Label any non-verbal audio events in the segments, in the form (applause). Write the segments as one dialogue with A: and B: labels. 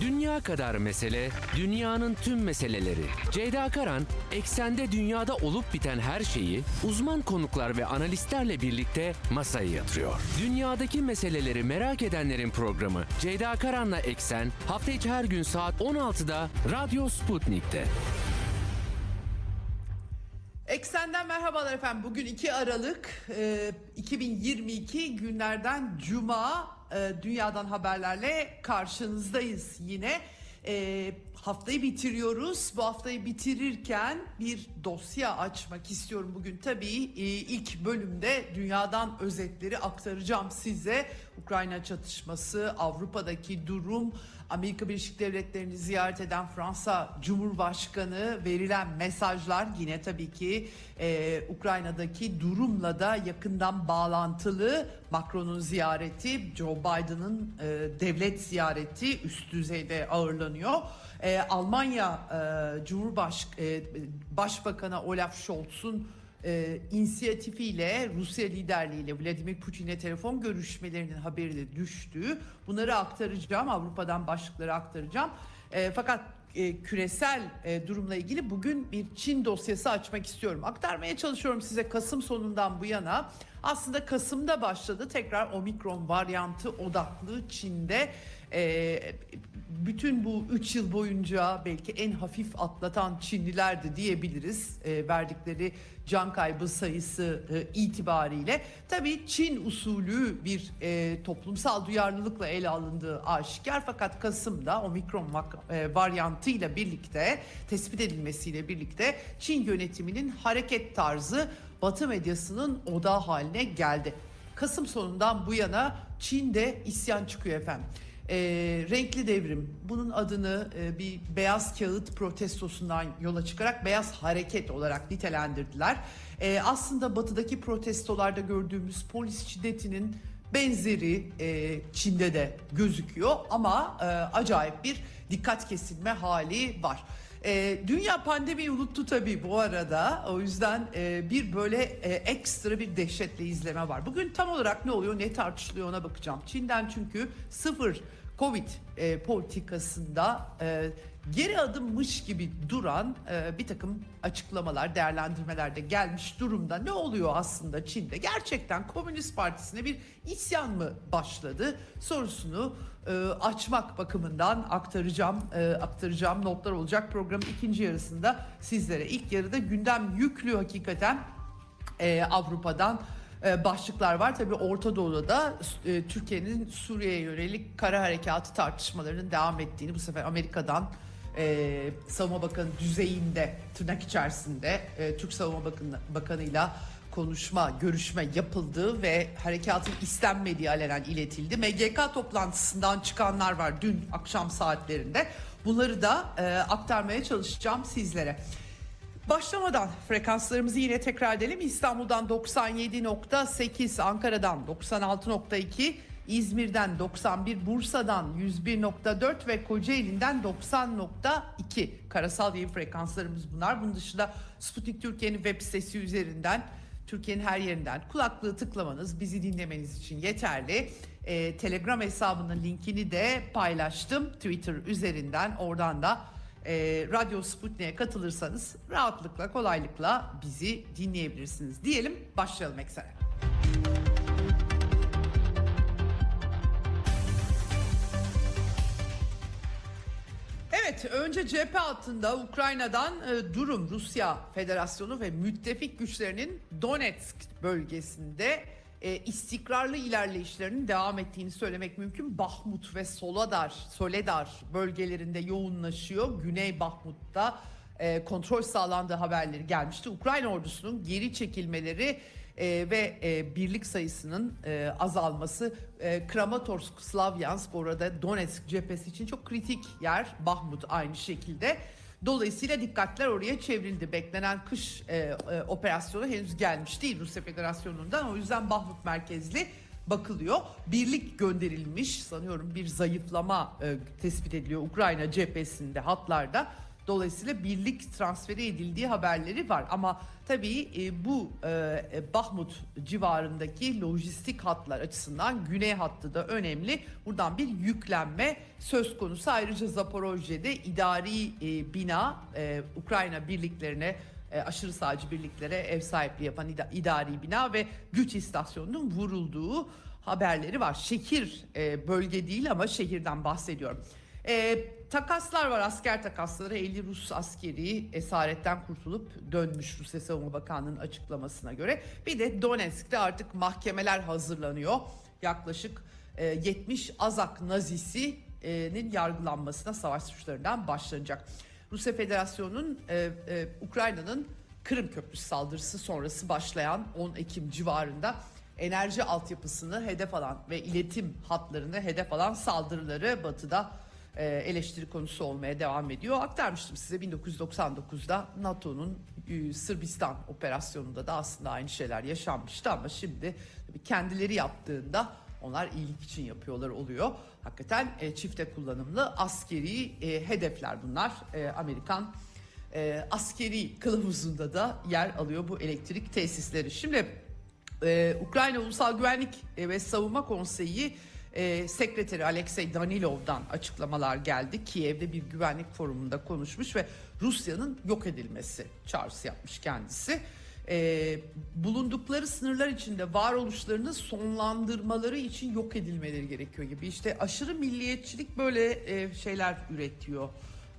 A: Dünya kadar mesele, dünyanın tüm meseleleri. Ceyda Karan, eksende dünyada olup biten her şeyi uzman konuklar ve analistlerle birlikte masaya yatırıyor. Dünyadaki meseleleri merak edenlerin programı Ceyda Karan'la Eksen hafta içi her gün saat 16'da Radyo Sputnik'te.
B: Eksenden merhabalar efendim. Bugün 2 Aralık e, 2022 günlerden Cuma e, dünyadan haberlerle karşınızdayız yine. E, haftayı bitiriyoruz. Bu haftayı bitirirken bir dosya açmak istiyorum bugün. Tabii e, ilk bölümde dünyadan özetleri aktaracağım size. Ukrayna çatışması, Avrupa'daki durum, Amerika Birleşik Devletleri'ni ziyaret eden Fransa Cumhurbaşkanı verilen mesajlar yine tabii ki e, Ukrayna'daki durumla da yakından bağlantılı. Macron'un ziyareti, Joe Biden'ın e, devlet ziyareti üst düzeyde ağırlanıyor. E, Almanya e, Cumhurbaş e, Başbakanı Olaf Scholz'un e, inisiyatifiyle Rusya liderliğiyle Vladimir Putin'e telefon görüşmelerinin haberi de düştü. Bunları aktaracağım Avrupa'dan başlıkları aktaracağım. E, fakat e, küresel e, durumla ilgili bugün bir Çin dosyası açmak istiyorum. Aktarmaya çalışıyorum size Kasım sonundan bu yana. Aslında Kasım'da başladı tekrar omikron varyantı odaklı Çin'de e, bütün bu 3 yıl boyunca belki en hafif atlatan Çinlilerdi diyebiliriz e, verdikleri can kaybı sayısı e, itibariyle. Tabii Çin usulü bir e, toplumsal duyarlılıkla ele alındığı aşikar fakat Kasım'da omikron e, varyantıyla birlikte tespit edilmesiyle birlikte Çin yönetiminin hareket tarzı Batı medyasının odağı haline geldi. Kasım sonundan bu yana Çin'de isyan çıkıyor efendim. E, renkli devrim bunun adını e, bir beyaz kağıt protestosundan yola çıkarak beyaz hareket olarak nitelendirdiler. E, aslında batıdaki protestolarda gördüğümüz polis şiddetinin benzeri e, Çin'de de gözüküyor ama e, acayip bir dikkat kesilme hali var. E, dünya pandemiyi unuttu tabii bu arada. O yüzden e, bir böyle e, ekstra bir dehşetle izleme var. Bugün tam olarak ne oluyor, ne tartışılıyor ona bakacağım. Çin'den çünkü sıfır Covid e, politikasında e, geri adımmış gibi duran e, bir takım açıklamalar, değerlendirmeler de gelmiş durumda. Ne oluyor aslında Çin'de? Gerçekten Komünist Partisi'ne bir isyan mı başladı sorusunu e, açmak bakımından aktaracağım e, aktaracağım notlar olacak programın ikinci yarısında sizlere. İlk yarıda gündem yüklü hakikaten e, Avrupa'dan başlıklar var. Tabii Orta Doğu'da da e, Türkiye'nin Suriye'ye yönelik kara harekatı tartışmalarının devam ettiğini bu sefer Amerika'dan e, Savunma Bakanı düzeyinde tırnak içerisinde e, Türk Savunma Bakanı, Bakanı'yla konuşma, görüşme yapıldı ve harekatın istenmediği alenen iletildi. MGK toplantısından çıkanlar var dün akşam saatlerinde. Bunları da e, aktarmaya çalışacağım sizlere. Başlamadan frekanslarımızı yine tekrar edelim. İstanbul'dan 97.8, Ankara'dan 96.2, İzmir'den 91, Bursa'dan 101.4 ve Kocaeli'nden 90.2 karasal yayın frekanslarımız bunlar. Bunun dışında Sputnik Türkiye'nin web sitesi üzerinden Türkiye'nin her yerinden kulaklığı tıklamanız bizi dinlemeniz için yeterli. Ee, Telegram hesabının linkini de paylaştım Twitter üzerinden oradan da e, Radyo Sputnik'e katılırsanız rahatlıkla kolaylıkla bizi dinleyebilirsiniz. Diyelim başlayalım eksene. Evet önce cephe altında Ukrayna'dan e, durum Rusya Federasyonu ve müttefik güçlerinin Donetsk bölgesinde e, istikrarlı ilerleyişlerinin devam ettiğini söylemek mümkün. Bahmut ve Soledar, Soledar bölgelerinde yoğunlaşıyor. Güney Bahmut'ta e, kontrol sağlandığı haberleri gelmişti. Ukrayna ordusunun geri çekilmeleri e, ve e, birlik sayısının e, azalması e, Kramatorsk, Slavyansk orada Donetsk cephesi için çok kritik yer. Bahmut aynı şekilde. Dolayısıyla dikkatler oraya çevrildi. Beklenen kış e, e, operasyonu henüz gelmiş değil Rusya Federasyonu'ndan. O yüzden Bahmut merkezli bakılıyor. Birlik gönderilmiş sanıyorum bir zayıflama e, tespit ediliyor Ukrayna cephesinde hatlarda. Dolayısıyla birlik transferi edildiği haberleri var. Ama tabii e, bu e, e, Bahmut civarındaki lojistik hatlar açısından güney hattı da önemli. Buradan bir yüklenme söz konusu. Ayrıca Zaporojye'de idari e, bina e, Ukrayna birliklerine e, aşırı sağcı birliklere ev sahipliği yapan ida- idari bina ve güç istasyonunun vurulduğu haberleri var. Şehir e, bölge değil ama şehirden bahsediyorum. E, takaslar var asker takasları 50 Rus askeri esaretten kurtulup dönmüş Rusya Savunma Bakanlığı'nın açıklamasına göre. Bir de Donetsk'te artık mahkemeler hazırlanıyor. Yaklaşık e, 70 Azak Nazisi'nin yargılanmasına savaş suçlarından başlanacak. Rusya Federasyonu'nun e, e, Ukrayna'nın Kırım Köprüsü saldırısı sonrası başlayan 10 Ekim civarında enerji altyapısını hedef alan ve iletim hatlarını hedef alan saldırıları batıda e, eleştiri konusu olmaya devam ediyor. Aktarmıştım size 1999'da NATO'nun e, Sırbistan operasyonunda da aslında aynı şeyler yaşanmıştı ama şimdi kendileri yaptığında onlar iyilik için yapıyorlar oluyor. Hakikaten e, çifte kullanımlı askeri e, hedefler bunlar. E, Amerikan e, askeri kılavuzunda da yer alıyor bu elektrik tesisleri. Şimdi ee, Ukrayna Ulusal Güvenlik e, ve Savunma Konseyi e, Sekreteri Alexey Danilov'dan açıklamalar geldi. Kiev'de bir güvenlik forumunda konuşmuş ve Rusya'nın yok edilmesi çağrısı yapmış kendisi. Ee, bulundukları sınırlar içinde varoluşlarını sonlandırmaları için yok edilmeleri gerekiyor gibi. İşte aşırı milliyetçilik böyle e, şeyler üretiyor.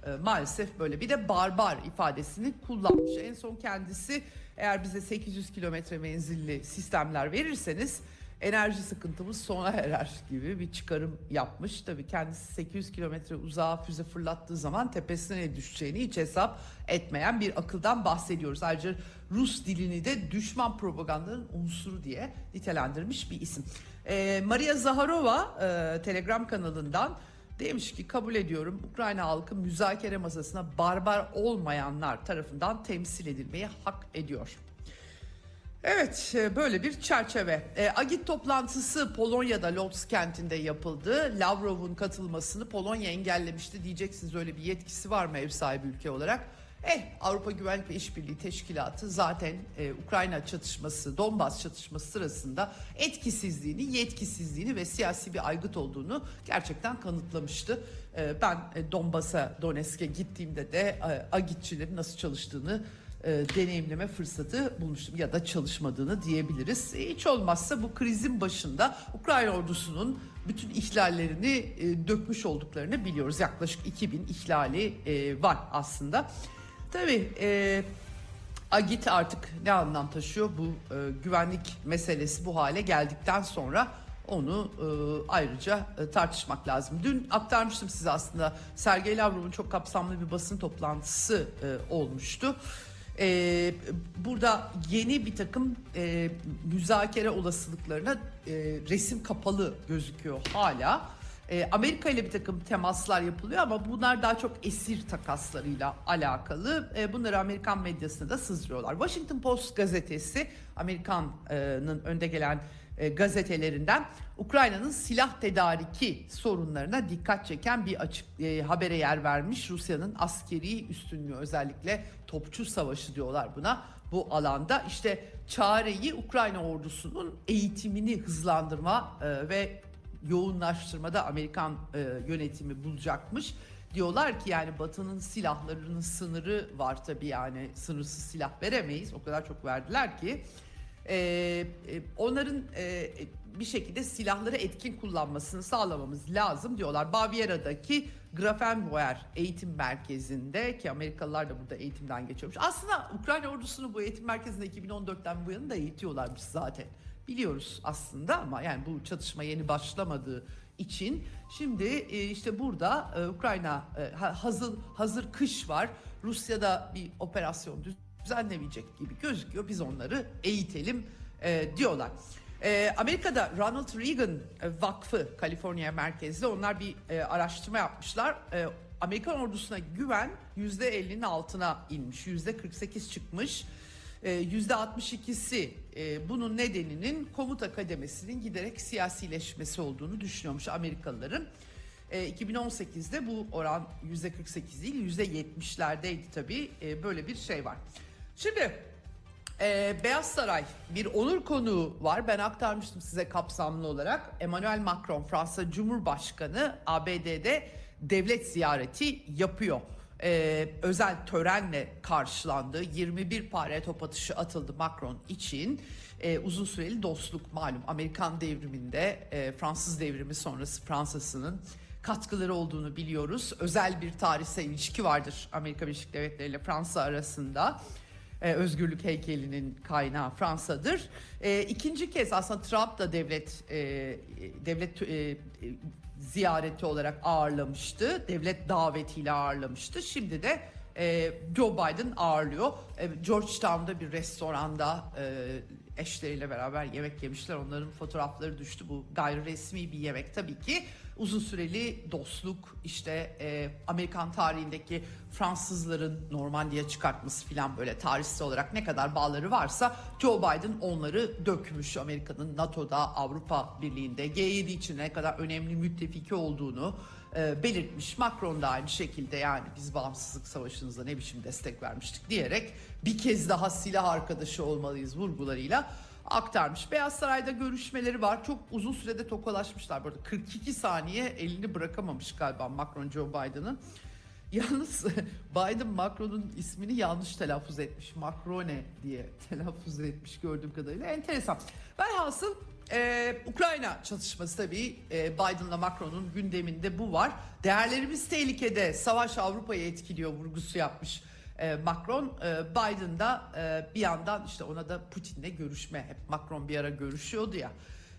B: E, maalesef böyle bir de barbar ifadesini kullanmış. En son kendisi eğer bize 800 kilometre menzilli sistemler verirseniz enerji sıkıntımız sona erer gibi bir çıkarım yapmış. Tabii kendisi 800 kilometre uzağa füze fırlattığı zaman tepesine ne düşeceğini hiç hesap etmeyen bir akıldan bahsediyoruz. Ayrıca Rus dilini de düşman propagandanın unsuru diye nitelendirmiş bir isim. Ee, Maria Zaharova e, Telegram kanalından Demiş ki kabul ediyorum Ukrayna halkı müzakere masasına barbar olmayanlar tarafından temsil edilmeyi hak ediyor. Evet e, böyle bir çerçeve. E, Agit toplantısı Polonya'da Lodz kentinde yapıldı. Lavrov'un katılmasını Polonya engellemişti. Diyeceksiniz öyle bir yetkisi var mı ev sahibi ülke olarak? Eh Avrupa Güvenlik ve İşbirliği Teşkilatı zaten e, Ukrayna çatışması, Donbas çatışması sırasında etkisizliğini, yetkisizliğini ve siyasi bir aygıt olduğunu gerçekten kanıtlamıştı. E, ben e, Donbas'a, Donetsk'e gittiğimde de e, agitçilerin nasıl çalıştığını e, deneyimleme fırsatı bulmuştum ya da çalışmadığını diyebiliriz. E, hiç olmazsa bu krizin başında Ukrayna ordusunun bütün ihlallerini e, dökmüş olduklarını biliyoruz. Yaklaşık 2000 ihlali e, var aslında. Tabii e, Agit artık ne anlam taşıyor bu e, güvenlik meselesi bu hale geldikten sonra onu e, ayrıca e, tartışmak lazım. Dün aktarmıştım size aslında Sergey Lavrov'un çok kapsamlı bir basın toplantısı e, olmuştu. E, burada yeni bir takım e, müzakere olasılıklarına e, resim kapalı gözüküyor hala. E, Amerika ile bir takım temaslar yapılıyor ama bunlar daha çok esir takaslarıyla alakalı. E, bunları Amerikan medyasında da sızdırıyorlar. Washington Post gazetesi Amerikan'ın önde gelen e, gazetelerinden Ukrayna'nın silah tedariki sorunlarına dikkat çeken bir açık e, habere yer vermiş. Rusya'nın askeri üstünlüğü özellikle topçu savaşı diyorlar buna bu alanda. İşte çareyi Ukrayna ordusunun eğitimini hızlandırma e, ve yoğunlaştırmada Amerikan e, yönetimi bulacakmış. Diyorlar ki yani Batı'nın silahlarının sınırı var tabii yani sınırsız silah veremeyiz. O kadar çok verdiler ki. E, e, onların e, bir şekilde silahları etkin kullanmasını sağlamamız lazım diyorlar. Baviera'daki Grafenwoer eğitim merkezinde ki Amerikalılar da burada eğitimden geçiyormuş. Aslında Ukrayna ordusunu bu eğitim merkezinde 2014'ten bu yana da eğitiyorlarmış zaten. Biliyoruz aslında ama yani bu çatışma yeni başlamadığı için şimdi e, işte burada e, Ukrayna e, hazır hazır kış var. Rusya'da bir operasyon düzenlemeyecek gibi gözüküyor. Biz onları eğitelim diyorlar. Amerika'da Ronald Reagan Vakfı Kaliforniya merkezli onlar bir araştırma yapmışlar. Amerikan ordusuna güven %50'nin altına inmiş. %48 çıkmış. %62'si e, bunun nedeninin komuta kademesinin giderek siyasileşmesi olduğunu düşünüyormuş Amerikalıların. E, 2018'de bu oran %48 değil %70'lerdeydi tabii. E, böyle bir şey var. Şimdi e, Beyaz Saray bir onur konuğu var. Ben aktarmıştım size kapsamlı olarak. Emmanuel Macron Fransa Cumhurbaşkanı ABD'de devlet ziyareti yapıyor. E, özel törenle karşılandı. 21 pare top atışı atıldı Macron için. E, uzun süreli dostluk malum Amerikan devriminde e, Fransız devrimi sonrası Fransa'sının katkıları olduğunu biliyoruz. Özel bir tarihsel ilişki vardır Amerika Birleşik Devletleri ile Fransa arasında. Ee, özgürlük heykelinin kaynağı Fransa'dır. Ee, ikinci kez aslında Trump da devlet e, devlet e, ziyareti olarak ağırlamıştı. Devlet davetiyle ağırlamıştı. Şimdi de e, Joe Biden ağırlıyor. E, Georgetown'da bir restoranda e, eşleriyle beraber yemek yemişler. Onların fotoğrafları düştü. Bu gayri resmi bir yemek tabii ki. Uzun süreli dostluk işte e, Amerikan tarihindeki Fransızların Normandiya çıkartması filan böyle tarihsel olarak ne kadar bağları varsa Joe Biden onları dökmüş. Amerika'nın NATO'da, Avrupa Birliği'nde G7 için ne kadar önemli müttefiki olduğunu e, belirtmiş. Macron da aynı şekilde yani biz bağımsızlık savaşınıza ne biçim destek vermiştik diyerek bir kez daha silah arkadaşı olmalıyız vurgularıyla aktarmış. Beyaz Saray'da görüşmeleri var. Çok uzun sürede tokalaşmışlar. Burada 42 saniye elini bırakamamış galiba Macron Joe Biden'ın. (laughs) Yalnız Biden Macron'un ismini yanlış telaffuz etmiş. Macrone diye telaffuz etmiş gördüğüm kadarıyla. Enteresan. Velhasıl ee, Ukrayna çatışması tabii e, Biden'la Macron'un gündeminde bu var. Değerlerimiz tehlikede, savaş Avrupa'yı etkiliyor vurgusu yapmış e, Macron. E, Biden e, bir yandan işte ona da Putin'le görüşme, hep Macron bir ara görüşüyordu ya.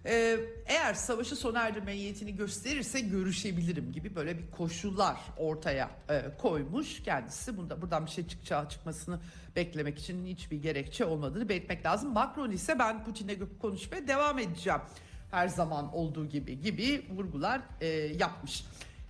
B: E, eğer savaşı sona erdirme niyetini gösterirse görüşebilirim gibi böyle bir koşullar ortaya e, koymuş kendisi. Bunda buradan bir şey çıkacağı çıkmasını beklemek için hiçbir gerekçe olmadığını belirtmek lazım. Macron ise ben Putin'le konuşmaya devam edeceğim her zaman olduğu gibi gibi vurgular e, yapmış.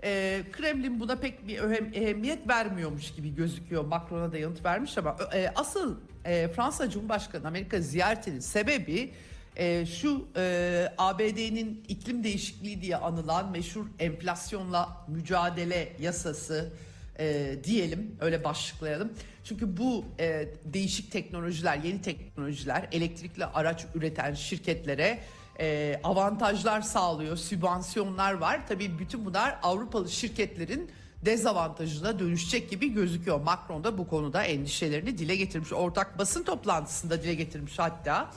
B: E, Kremlin buna pek bir öhem, ehemmiyet vermiyormuş gibi gözüküyor. Macron'a da yanıt vermiş ama e, asıl e, Fransa Cumhurbaşkanı Amerika ziyaretinin sebebi e, şu e, ABD'nin iklim değişikliği diye anılan meşhur enflasyonla mücadele yasası e, diyelim öyle başlıklayalım. Çünkü bu e, değişik teknolojiler, yeni teknolojiler elektrikli araç üreten şirketlere e, avantajlar sağlıyor, sübvansiyonlar var. Tabii bütün bunlar Avrupalı şirketlerin dezavantajına dönüşecek gibi gözüküyor. Macron da bu konuda endişelerini dile getirmiş. Ortak basın toplantısında dile getirmiş hatta.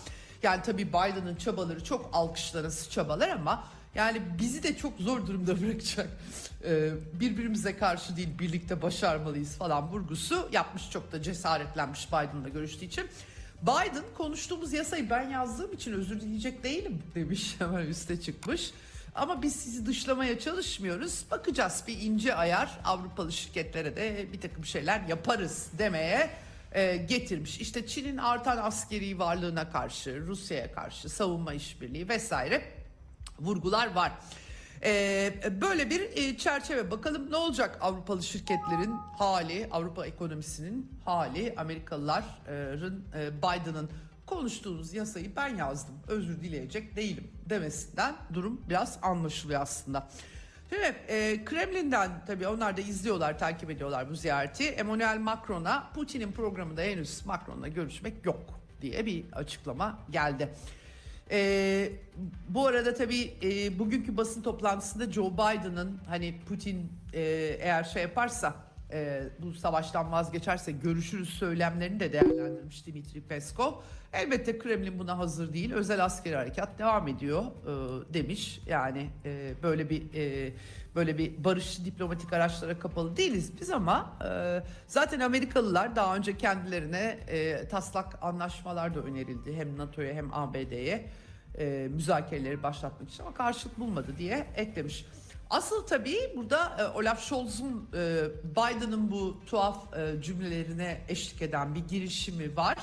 B: Yani tabii Biden'ın çabaları çok alkışlanası çabalar ama yani bizi de çok zor durumda (laughs) bırakacak. Ee, birbirimize karşı değil birlikte başarmalıyız falan vurgusu yapmış. Çok da cesaretlenmiş Biden'la görüştüğü için. Biden konuştuğumuz yasayı ben yazdığım için özür dileyecek değilim demiş (laughs) hemen üste çıkmış. Ama biz sizi dışlamaya çalışmıyoruz. Bakacağız bir ince ayar Avrupalı şirketlere de bir takım şeyler yaparız demeye e, getirmiş. İşte Çin'in artan askeri varlığına karşı, Rusya'ya karşı savunma işbirliği vesaire vurgular var. Ee, böyle bir e, çerçeve bakalım ne olacak Avrupalı şirketlerin hali, Avrupa ekonomisinin hali, Amerikalıların e, Biden'ın konuştuğunuz yasayı ben yazdım, özür dileyecek değilim demesinden durum biraz anlaşılıyor aslında. Şimdi e, Kremlin'den tabii onlar da izliyorlar, takip ediyorlar bu ziyareti. Emmanuel Macron'a Putin'in programında henüz Macron'la görüşmek yok diye bir açıklama geldi. E, bu arada tabii e, bugünkü basın toplantısında Joe Biden'ın hani Putin e, eğer şey yaparsa e, bu savaştan vazgeçerse görüşürüz söylemlerini de değerlendirmiş Dimitri Peskov. Elbette Kremlin buna hazır değil. Özel askeri harekat devam ediyor e, demiş. Yani e, böyle bir e, böyle bir barışçı diplomatik araçlara kapalı değiliz biz ama e, zaten Amerikalılar daha önce kendilerine e, taslak anlaşmalar da önerildi hem NATO'ya hem ABD'ye e, müzakereleri başlatmak için ama karşılık bulmadı diye eklemiş. Asıl tabii burada e, Olaf Scholz'un e, Biden'ın bu tuhaf e, cümlelerine eşlik eden bir girişimi var.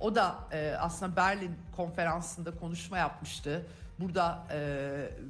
B: O da aslında Berlin konferansında konuşma yapmıştı. Burada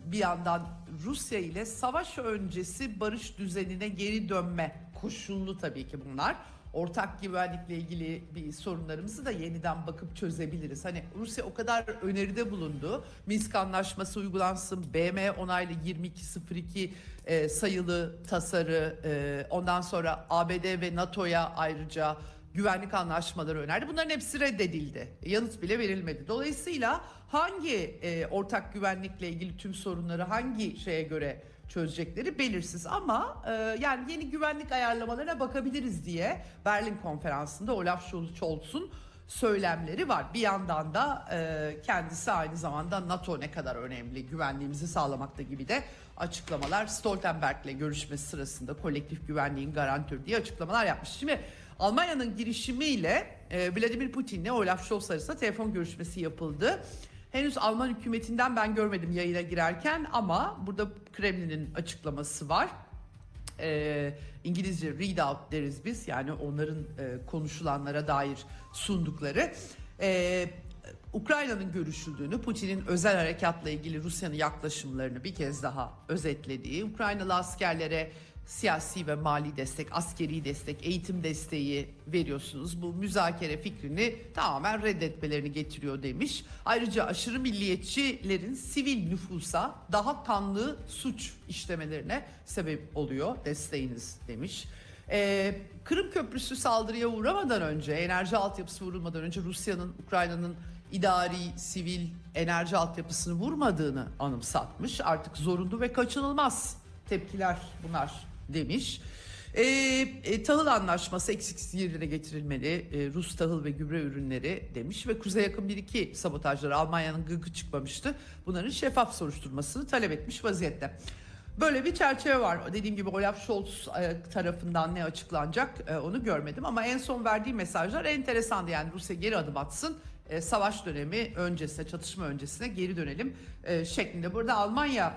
B: bir yandan Rusya ile savaş öncesi barış düzenine geri dönme koşullu tabii ki bunlar. Ortak güvenlikle ilgili bir sorunlarımızı da yeniden bakıp çözebiliriz. Hani Rusya o kadar öneride bulundu. Minsk Anlaşması uygulansın, BM onaylı 2202 e, sayılı tasarı, e, ondan sonra ABD ve NATO'ya ayrıca güvenlik anlaşmaları önerdi. Bunların hepsi reddedildi. Yanıt bile verilmedi. Dolayısıyla hangi e, ortak güvenlikle ilgili tüm sorunları hangi şeye göre çözecekleri belirsiz ama e, yani yeni güvenlik ayarlamalarına bakabiliriz diye Berlin konferansında Olaf Scholz'un söylemleri var. Bir yandan da e, kendisi aynı zamanda NATO ne kadar önemli güvenliğimizi sağlamakta gibi de açıklamalar Stoltenberg'le görüşmesi sırasında kolektif güvenliğin garantörü diye açıklamalar yapmış. Şimdi Almanya'nın girişimiyle e, Vladimir Putin'le Olaf Scholz arasında telefon görüşmesi yapıldı. Henüz Alman hükümetinden ben görmedim yayına girerken ama burada Kremlin'in açıklaması var. E, İngilizce read out deriz biz yani onların e, konuşulanlara dair sundukları. E, Ukrayna'nın görüşüldüğünü, Putin'in özel harekatla ilgili Rusya'nın yaklaşımlarını bir kez daha özetlediği, Ukraynalı askerlere siyasi ve mali destek, askeri destek, eğitim desteği veriyorsunuz. Bu müzakere fikrini tamamen reddetmelerini getiriyor demiş. Ayrıca aşırı milliyetçilerin sivil nüfusa daha kanlı suç işlemelerine sebep oluyor desteğiniz demiş. Ee, Kırım Köprüsü saldırıya uğramadan önce, enerji altyapısı vurulmadan önce Rusya'nın Ukrayna'nın idari, sivil enerji altyapısını vurmadığını anımsatmış. Artık zorunlu ve kaçınılmaz tepkiler bunlar demiş. E, e, tahıl anlaşması eksiksiz yerine getirilmeli. E, Rus tahıl ve gübre ürünleri demiş ve kuzey yakın bir iki sabotajları Almanya'nın gıkı çıkmamıştı. Bunların şeffaf soruşturmasını talep etmiş vaziyette. Böyle bir çerçeve var. Dediğim gibi Olaf Scholz e, tarafından ne açıklanacak e, onu görmedim ama en son verdiği mesajlar enteresandı. Yani Rusya geri adım atsın e, savaş dönemi öncesine, çatışma öncesine geri dönelim şeklinde. Burada Almanya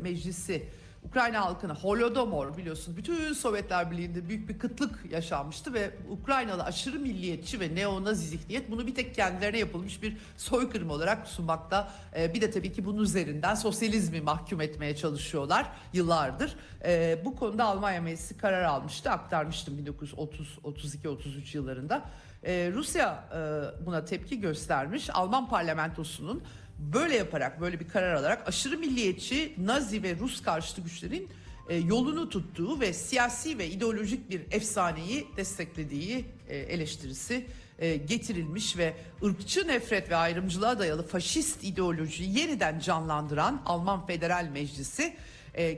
B: Meclisi Ukrayna halkına Holodomor biliyorsun bütün Sovyetler Birliği'nde büyük bir kıtlık yaşanmıştı ve Ukraynalı aşırı milliyetçi ve neonazi zihniyet bunu bir tek kendilerine yapılmış bir soykırım olarak sunmakta. Ee, bir de tabii ki bunun üzerinden sosyalizmi mahkum etmeye çalışıyorlar yıllardır. Ee, bu konuda Almanya Meclisi karar almıştı aktarmıştım 1930-32-33 yıllarında. Ee, Rusya e, buna tepki göstermiş. Alman parlamentosunun böyle yaparak böyle bir karar alarak aşırı milliyetçi Nazi ve Rus karşıtı güçlerin e, yolunu tuttuğu ve siyasi ve ideolojik bir efsaneyi desteklediği e, eleştirisi e, getirilmiş ve ırkçı nefret ve ayrımcılığa dayalı faşist ideolojiyi yeniden canlandıran Alman Federal Meclisi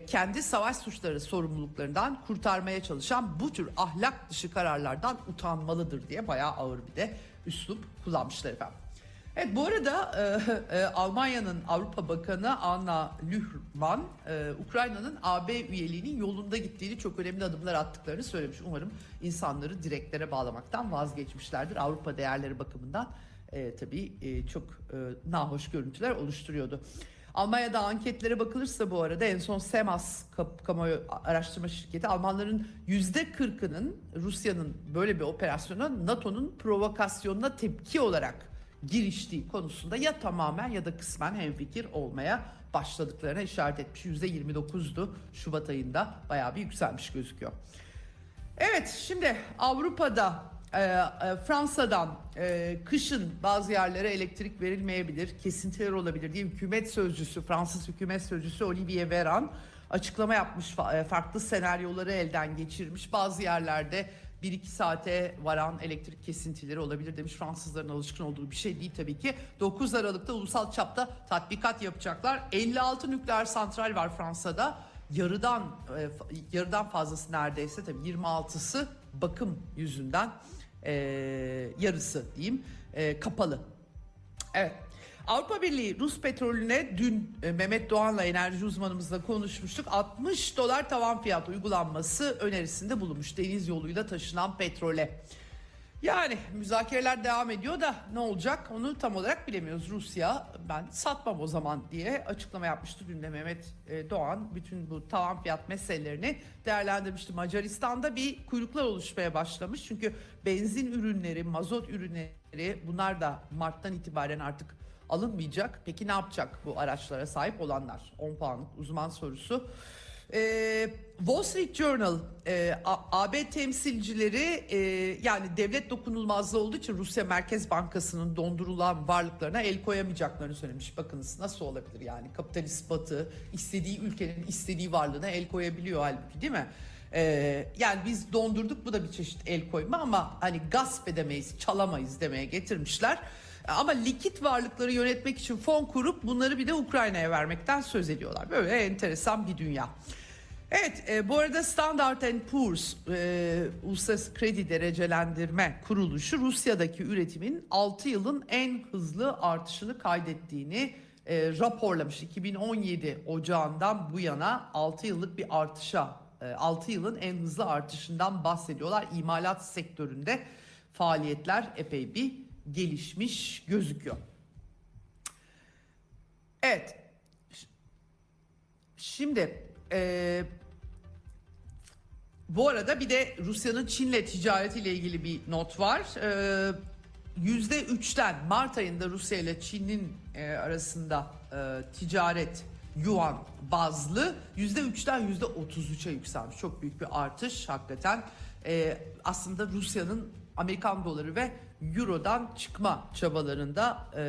B: kendi savaş suçları sorumluluklarından kurtarmaya çalışan bu tür ahlak dışı kararlardan utanmalıdır diye bayağı ağır bir de üslup kullanmışlar efendim. Evet bu arada e, (laughs) e, Almanya'nın Avrupa Bakanı Anna Lührmann e, Ukrayna'nın AB üyeliğinin yolunda gittiğini çok önemli adımlar attıklarını söylemiş. Umarım insanları direklere bağlamaktan vazgeçmişlerdir. Avrupa değerleri bakımından e, tabii e, çok e, nahoş görüntüler oluşturuyordu. Almanya'da anketlere bakılırsa bu arada en son SEMAS kamuoyu araştırma şirketi Almanların yüzde kırkının Rusya'nın böyle bir operasyona NATO'nun provokasyonuna tepki olarak giriştiği konusunda ya tamamen ya da kısmen hemfikir olmaya başladıklarına işaret etmiş. %29'du Şubat ayında bayağı bir yükselmiş gözüküyor. Evet şimdi Avrupa'da e, e, Fransa'dan e, kışın bazı yerlere elektrik verilmeyebilir, kesintiler olabilir diye hükümet sözcüsü, Fransız hükümet sözcüsü Olivier Véran açıklama yapmış. E, farklı senaryoları elden geçirmiş. Bazı yerlerde 1-2 saate varan elektrik kesintileri olabilir demiş. Fransızların alışkın olduğu bir şey değil tabii ki. 9 Aralık'ta ulusal çapta tatbikat yapacaklar. 56 nükleer santral var Fransa'da. Yarıdan e, yarıdan fazlası neredeyse tabii 26'sı bakım yüzünden e, yarısı diyeyim e, kapalı. Evet. Avrupa Birliği Rus petrolüne dün e, Mehmet Doğan'la enerji uzmanımızla konuşmuştuk. 60 dolar tavan fiyat uygulanması önerisinde bulunmuş deniz yoluyla taşınan petrole. Yani müzakereler devam ediyor da ne olacak onu tam olarak bilemiyoruz. Rusya ben satmam o zaman diye açıklama yapmıştı dün de Mehmet e, Doğan. Bütün bu tavan fiyat meselelerini değerlendirmişti. Macaristan'da bir kuyruklar oluşmaya başlamış. Çünkü benzin ürünleri, mazot ürünleri bunlar da Mart'tan itibaren artık alınmayacak. Peki ne yapacak bu araçlara sahip olanlar? 10 puanlık uzman sorusu. Ee, Wall Street Journal e, AB temsilcileri e, yani devlet dokunulmazlığı olduğu için Rusya Merkez Bankası'nın dondurulan varlıklarına el koyamayacaklarını söylemiş. Bakınız nasıl olabilir yani kapitalist batı istediği ülkenin istediği varlığına el koyabiliyor halbuki değil mi? E, yani biz dondurduk bu da bir çeşit el koyma ama hani gasp edemeyiz çalamayız demeye getirmişler. Ama likit varlıkları yönetmek için fon kurup bunları bir de Ukrayna'ya vermekten söz ediyorlar. Böyle enteresan bir dünya. Evet e, bu arada Standard Poor's e, Uluslararası Kredi Derecelendirme Kuruluşu Rusya'daki üretimin 6 yılın en hızlı artışını kaydettiğini e, raporlamış. 2017 Ocağı'ndan bu yana 6 yıllık bir artışa e, 6 yılın en hızlı artışından bahsediyorlar. İmalat sektöründe faaliyetler epey bir gelişmiş gözüküyor. Evet. Şimdi e, bu arada bir de Rusya'nın Çin'le ticaretiyle ilgili bir not var. E, Yüzde üçten Mart ayında Rusya ile Çin'in e, arasında e, ticaret yuan bazlı yüzde üçten yüzde otuz üçe yükselmiş. Çok büyük bir artış hakikaten. E, aslında Rusya'nın Amerikan doları ve Euro'dan çıkma çabalarında e,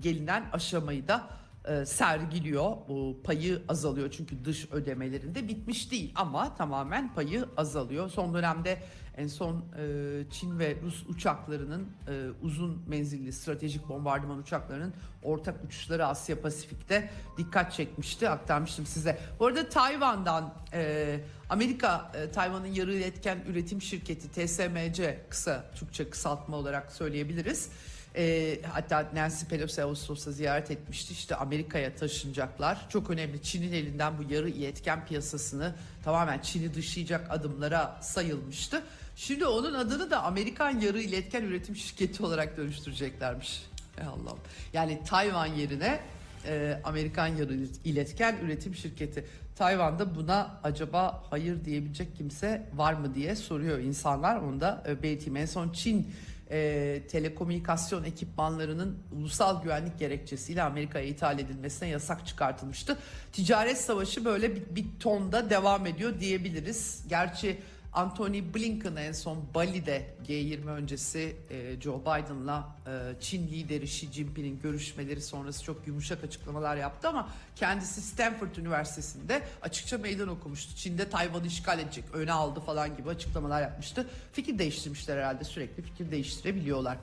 B: gelinen aşamayı da e, sergiliyor. Bu payı azalıyor çünkü dış ödemelerinde bitmiş değil ama tamamen payı azalıyor. Son dönemde en son e, Çin ve Rus uçaklarının e, uzun menzilli stratejik bombardıman uçaklarının ortak uçuşları Asya Pasifik'te dikkat çekmişti. Aktarmıştım size. Bu arada Tayvan'dan e, Amerika e, Tayvan'ın yarı iletken üretim şirketi TSMC kısa Türkçe kısaltma olarak söyleyebiliriz. E, hatta Nancy Pelosi Ağustos'ta ziyaret etmişti. İşte Amerika'ya taşınacaklar. Çok önemli. Çin'in elinden bu yarı iletken piyasasını tamamen Çin'i dışlayacak adımlara sayılmıştı. Şimdi onun adını da Amerikan Yarı İletken Üretim Şirketi olarak dönüştüreceklermiş. Ey Allah'ım. Yani Tayvan yerine e, Amerikan Yarı İletken Üretim Şirketi. Tayvan'da buna acaba hayır diyebilecek kimse var mı diye soruyor insanlar. Onu da e, belirteyim. En son Çin e, telekomünikasyon ekipmanlarının ulusal güvenlik gerekçesiyle Amerika'ya ithal edilmesine yasak çıkartılmıştı. Ticaret savaşı böyle bir, bir tonda devam ediyor diyebiliriz. Gerçi Anthony Blinken en son Bali'de G20 öncesi e, Joe Biden'la e, Çin lideri Xi Jinping'in görüşmeleri sonrası çok yumuşak açıklamalar yaptı ama kendisi Stanford Üniversitesi'nde açıkça meydan okumuştu. Çin'de Tayvan'ı işgal edecek, öne aldı falan gibi açıklamalar yapmıştı. Fikir değiştirmişler herhalde sürekli fikir değiştirebiliyorlar.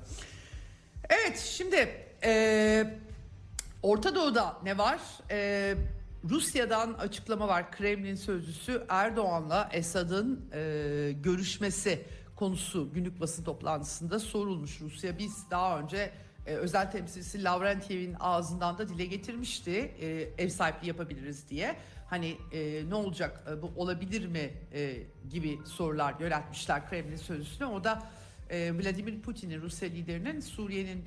B: Evet şimdi e, Orta Doğu'da ne var? E, Rusya'dan açıklama var. Kremlin sözcüsü Erdoğan'la Esad'ın e, görüşmesi konusu günlük basın toplantısında sorulmuş. Rusya biz daha önce e, özel temsilcisi Lavrentyev'in ağzından da dile getirmişti e, ev sahipliği yapabiliriz diye. Hani e, ne olacak e, bu olabilir mi e, gibi sorular yöneltmişler Kremlin sözcüsüne. O da e, Vladimir Putin'in Rusya liderinin Suriye'nin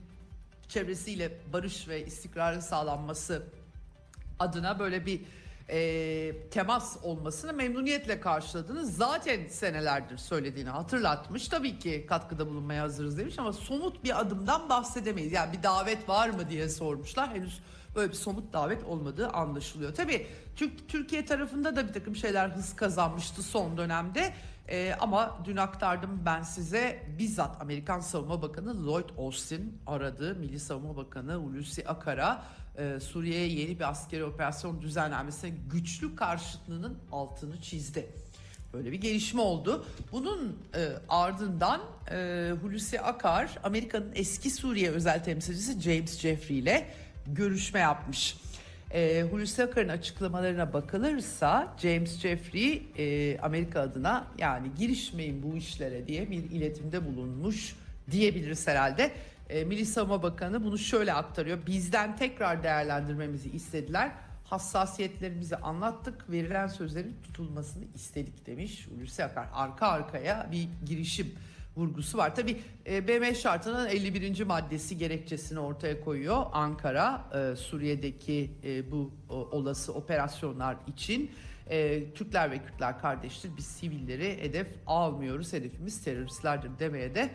B: çevresiyle barış ve istikrarın sağlanması adına böyle bir e, temas olmasını memnuniyetle karşıladığını zaten senelerdir söylediğini hatırlatmış. Tabii ki katkıda bulunmaya hazırız demiş ama somut bir adımdan bahsedemeyiz. Yani bir davet var mı diye sormuşlar. Henüz böyle bir somut davet olmadığı anlaşılıyor. Tabii Türk, Türkiye tarafında da bir takım şeyler hız kazanmıştı son dönemde. Ee, ama dün aktardım ben size bizzat Amerikan Savunma Bakanı Lloyd Austin aradı. Milli Savunma Bakanı Hulusi Akar'a e, Suriye'ye yeni bir askeri operasyon düzenlenmesine güçlü karşıtlığının altını çizdi. Böyle bir gelişme oldu. Bunun e, ardından e, Hulusi Akar Amerika'nın eski Suriye özel temsilcisi James Jeffrey ile görüşme yapmış. E, Hulusi Akar'ın açıklamalarına bakılırsa James Jeffrey e, Amerika adına yani girişmeyin bu işlere diye bir iletimde bulunmuş diyebiliriz herhalde. E, Milli Savunma Bakanı bunu şöyle aktarıyor. Bizden tekrar değerlendirmemizi istediler. Hassasiyetlerimizi anlattık. Verilen sözlerin tutulmasını istedik demiş Hulusi Akar. Arka arkaya bir girişim vurgusu var. Tabi e, BM şartının 51. maddesi gerekçesini ortaya koyuyor Ankara e, Suriye'deki e, bu o, olası operasyonlar için. E, Türkler ve Kürtler kardeştir. Biz sivilleri hedef almıyoruz. Hedefimiz teröristlerdir demeye de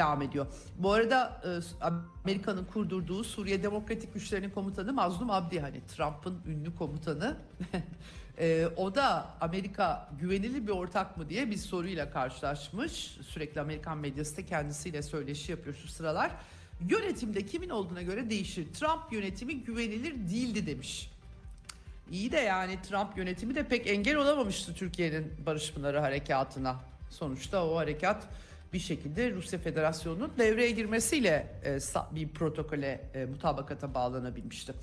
B: devam ediyor. Bu arada e, Amerika'nın kurdurduğu Suriye Demokratik Güçlerinin komutanı Mazlum Abdi hani Trump'ın ünlü komutanı Ee, (laughs) o da Amerika güvenilir bir ortak mı diye bir soruyla karşılaşmış. Sürekli Amerikan medyası da kendisiyle söyleşi yapıyor şu sıralar. Yönetimde kimin olduğuna göre değişir. Trump yönetimi güvenilir değildi demiş. İyi de yani Trump yönetimi de pek engel olamamıştı Türkiye'nin Barış Pınarı harekatına. Sonuçta o harekat bir şekilde Rusya Federasyonu'nun devreye girmesiyle e, bir protokole e, mutabakata bağlanabilmişti.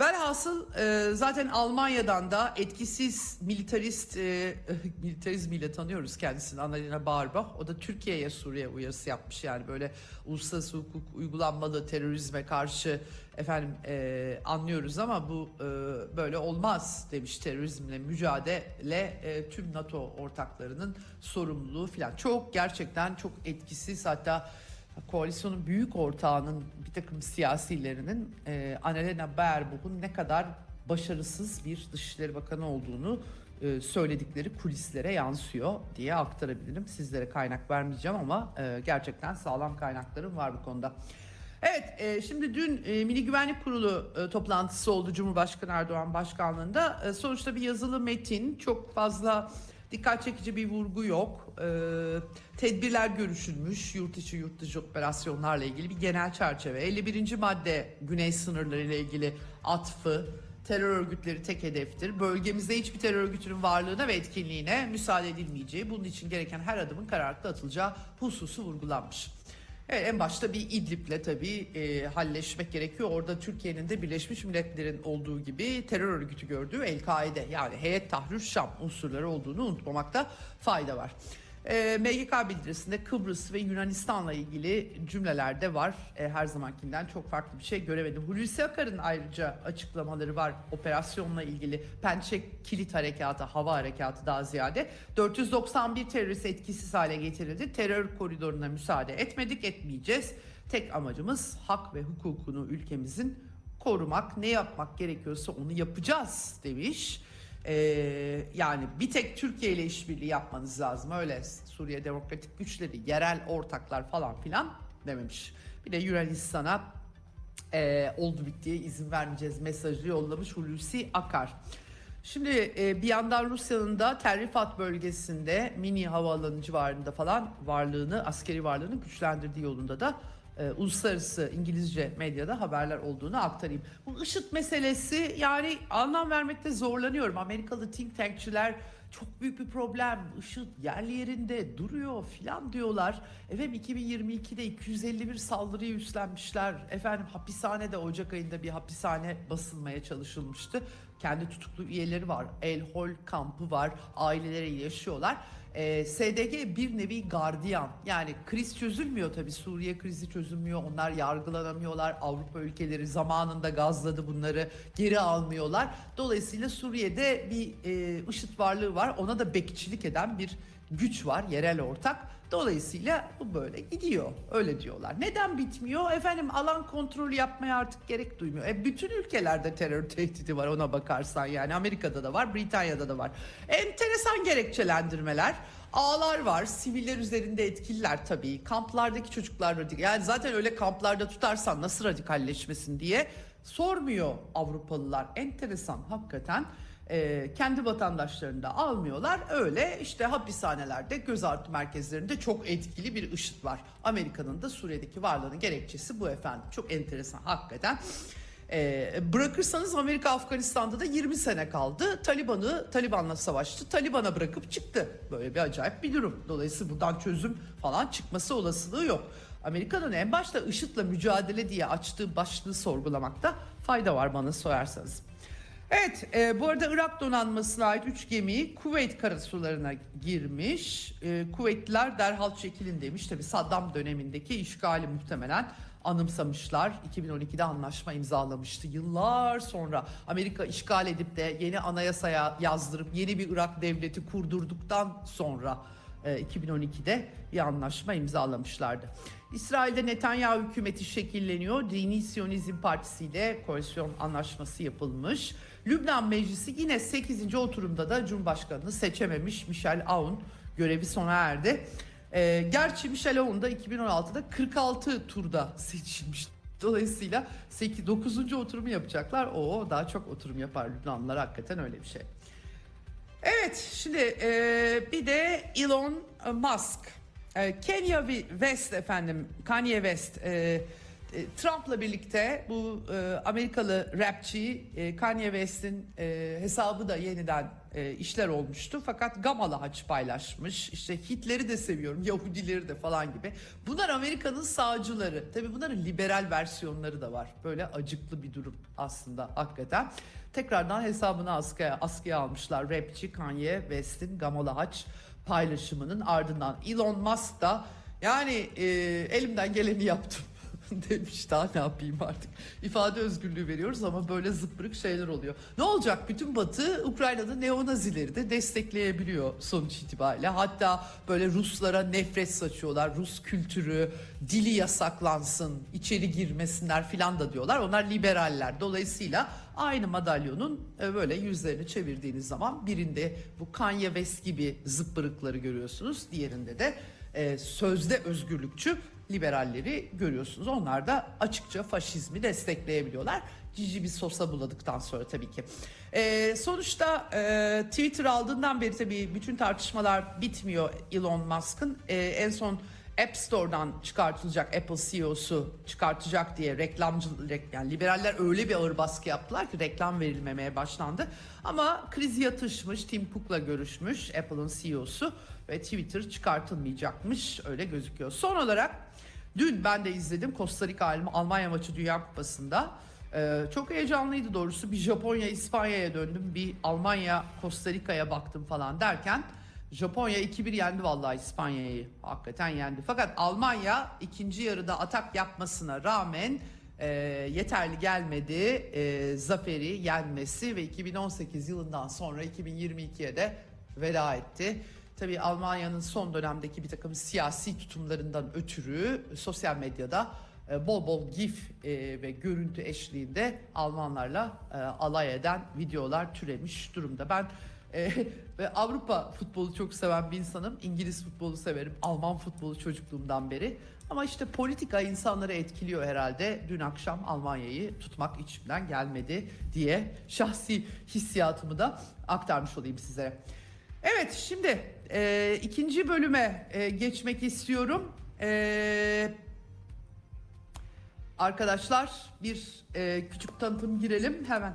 B: Velhasıl e, zaten Almanya'dan da etkisiz militarist e, (laughs) militarizmiyle tanıyoruz kendisini Annalena Baerbock. O da Türkiye'ye Suriye uyarısı yapmış yani böyle uluslararası hukuk uygulanmalı terörizme karşı efendim e, anlıyoruz ama bu e, böyle olmaz demiş terörizmle mücadele e, tüm NATO ortaklarının sorumluluğu filan. Çok gerçekten çok etkisiz hatta koalisyonun büyük ortağının bir takım siyasilerinin e, Annalena Baerbock'un ne kadar başarısız bir Dışişleri Bakanı olduğunu e, söyledikleri kulislere yansıyor diye aktarabilirim. Sizlere kaynak vermeyeceğim ama e, gerçekten sağlam kaynaklarım var bu konuda. E, şimdi dün e, Milli Güvenlik Kurulu e, toplantısı oldu Cumhurbaşkanı Erdoğan başkanlığında. E, sonuçta bir yazılı metin, çok fazla dikkat çekici bir vurgu yok. E, tedbirler görüşülmüş, yurt içi yurt dışı operasyonlarla ilgili bir genel çerçeve. 51. madde güney sınırları ile ilgili atfı, terör örgütleri tek hedeftir. Bölgemizde hiçbir terör örgütünün varlığına ve etkinliğine müsaade edilmeyeceği, bunun için gereken her adımın kararlılıkla atılacağı hususu vurgulanmış. Evet, en başta bir İdlib'le tabii e, halleşmek gerekiyor. Orada Türkiye'nin de Birleşmiş Milletler'in olduğu gibi terör örgütü gördüğü El-Kaide yani Heyet Tahrir Şam unsurları olduğunu unutmamakta fayda var. E, MGK bildirisinde Kıbrıs ve Yunanistan'la ilgili cümleler de var. E, her zamankinden çok farklı bir şey göremedim. Hulusi Akar'ın ayrıca açıklamaları var operasyonla ilgili. Pençe Kilit Harekatı, hava harekatı daha ziyade. 491 terörist etkisiz hale getirildi. Terör koridoruna müsaade etmedik, etmeyeceğiz. Tek amacımız hak ve hukukunu ülkemizin korumak. Ne yapmak gerekiyorsa onu yapacağız demiş. Ee, yani bir tek Türkiye ile işbirliği yapmanız lazım. Öyle Suriye Demokratik Güçleri, yerel ortaklar falan filan dememiş. Bir de Yunanistan'a e, oldu bittiye izin vermeyeceğiz mesajı yollamış Hulusi Akar. Şimdi e, bir yandan Rusya'nın da Terrifat bölgesinde mini havaalanı civarında falan varlığını, askeri varlığını güçlendirdiği yolunda da e, uluslararası İngilizce medyada haberler olduğunu aktarayım. Bu IŞİD meselesi yani anlam vermekte zorlanıyorum. Amerikalı think tankçiler çok büyük bir problem. IŞİD yerli yerinde duruyor filan diyorlar. Efendim 2022'de 251 saldırıyı üstlenmişler. Efendim hapishanede Ocak ayında bir hapishane basılmaya çalışılmıştı. Kendi tutuklu üyeleri var. El Hol kampı var. Aileleri yaşıyorlar e, SDG bir nevi gardiyan. Yani kriz çözülmüyor tabii. Suriye krizi çözülmüyor. Onlar yargılanamıyorlar. Avrupa ülkeleri zamanında gazladı bunları. Geri almıyorlar. Dolayısıyla Suriye'de bir e, IŞİD varlığı var. Ona da bekçilik eden bir güç var. Yerel ortak. Dolayısıyla bu böyle gidiyor. Öyle diyorlar. Neden bitmiyor? Efendim alan kontrolü yapmaya artık gerek duymuyor. E, bütün ülkelerde terör tehdidi var ona bakarsan yani. Amerika'da da var, Britanya'da da var. Enteresan gerekçelendirmeler. Ağlar var, siviller üzerinde etkililer tabii. Kamplardaki çocuklar radikal. Yani zaten öyle kamplarda tutarsan nasıl radikalleşmesin diye sormuyor Avrupalılar. Enteresan hakikaten e, kendi vatandaşlarını da almıyorlar. Öyle işte hapishanelerde, gözaltı merkezlerinde çok etkili bir IŞİD var. Amerika'nın da Suriye'deki varlığının gerekçesi bu efendim. Çok enteresan hakikaten. E, bırakırsanız Amerika Afganistan'da da 20 sene kaldı. Taliban'ı Taliban'la savaştı. Taliban'a bırakıp çıktı. Böyle bir acayip bir durum. Dolayısıyla buradan çözüm falan çıkması olasılığı yok. Amerika'nın en başta IŞİD'le mücadele diye açtığı başlığı sorgulamakta fayda var bana sorarsanız. Evet e, bu arada Irak donanmasına ait 3 gemi Kuveyt karasularına girmiş. E, Kuveytliler derhal çekilin demiş. Tabi Saddam dönemindeki işgali muhtemelen anımsamışlar. 2012'de anlaşma imzalamıştı. Yıllar sonra Amerika işgal edip de yeni anayasaya yazdırıp yeni bir Irak devleti kurdurduktan sonra 2012'de e, bir anlaşma imzalamışlardı. İsrail'de Netanyahu hükümeti şekilleniyor. Dini Siyonizm Partisi ile koalisyon anlaşması yapılmış. Lübnan Meclisi yine 8. oturumda da Cumhurbaşkanını seçememiş. Michel Aoun görevi sona erdi. E, gerçi Michel Aoun da 2016'da 46 turda seçilmiş. Dolayısıyla 8, 9. oturumu yapacaklar. O daha çok oturum yapar Lübnanlılar hakikaten öyle bir şey. Evet şimdi e, bir de Elon Musk. E, Kenya West efendim Kanye West e, e, Trump'la birlikte bu e, Amerikalı rapçi e, Kanye West'in e, hesabı da yeniden e, işler olmuştu. Fakat Gamalı haç paylaşmış. İşte Hitler'i de seviyorum, (laughs) Yahudileri de falan gibi. Bunlar Amerika'nın sağcıları. Tabii bunların liberal versiyonları da var. Böyle acıklı bir durum aslında hakikaten. Tekrardan hesabını askıya, askıya almışlar. Rapçi Kanye West'in Gamalı haç paylaşımının ardından. Elon Musk da yani e, elimden geleni yaptım (laughs) demiş daha ne yapayım artık. İfade özgürlüğü veriyoruz ama böyle zıppırık şeyler oluyor. Ne olacak? Bütün Batı Ukrayna'da neonazileri de destekleyebiliyor sonuç itibariyle. Hatta böyle Ruslara nefret saçıyorlar. Rus kültürü, dili yasaklansın, içeri girmesinler filan da diyorlar. Onlar liberaller. Dolayısıyla aynı madalyonun e, böyle yüzlerini çevirdiğiniz zaman birinde bu Kanye West gibi zıppırıkları görüyorsunuz. Diğerinde de e, sözde özgürlükçü liberalleri görüyorsunuz. Onlar da açıkça faşizmi destekleyebiliyorlar. Cici bir sosa buladıktan sonra tabii ki. Ee, sonuçta e, Twitter aldığından beri tabii bütün tartışmalar bitmiyor Elon Musk'ın. Ee, en son App Store'dan çıkartılacak Apple CEO'su çıkartacak diye reklamcı yani liberaller öyle bir ağır baskı yaptılar ki reklam verilmemeye başlandı. Ama kriz yatışmış, Tim Cook'la görüşmüş Apple'ın CEO'su ve Twitter çıkartılmayacakmış öyle gözüküyor. Son olarak dün ben de izledim Costa Rica Almanya maçı Dünya Kupası'nda. Ee, çok heyecanlıydı doğrusu. Bir Japonya İspanya'ya döndüm. Bir Almanya Costa Rica'ya baktım falan derken Japonya 2-1 yendi vallahi İspanya'yı. Hakikaten yendi. Fakat Almanya ikinci yarıda atak yapmasına rağmen e, yeterli gelmedi. E, zaferi yenmesi ve 2018 yılından sonra 2022'ye de veda etti. Tabii Almanya'nın son dönemdeki bir takım siyasi tutumlarından ötürü sosyal medyada e, bol bol gif e, ve görüntü eşliğinde Almanlarla e, alay eden videolar türemiş durumda. Ben (laughs) ve Avrupa futbolu çok seven bir insanım. İngiliz futbolu severim. Alman futbolu çocukluğumdan beri. Ama işte politika insanları etkiliyor herhalde. Dün akşam Almanya'yı tutmak içimden gelmedi diye şahsi hissiyatımı da aktarmış olayım size. Evet şimdi e, ikinci bölüme e, geçmek istiyorum. E, arkadaşlar bir e, küçük tanıtım girelim hemen.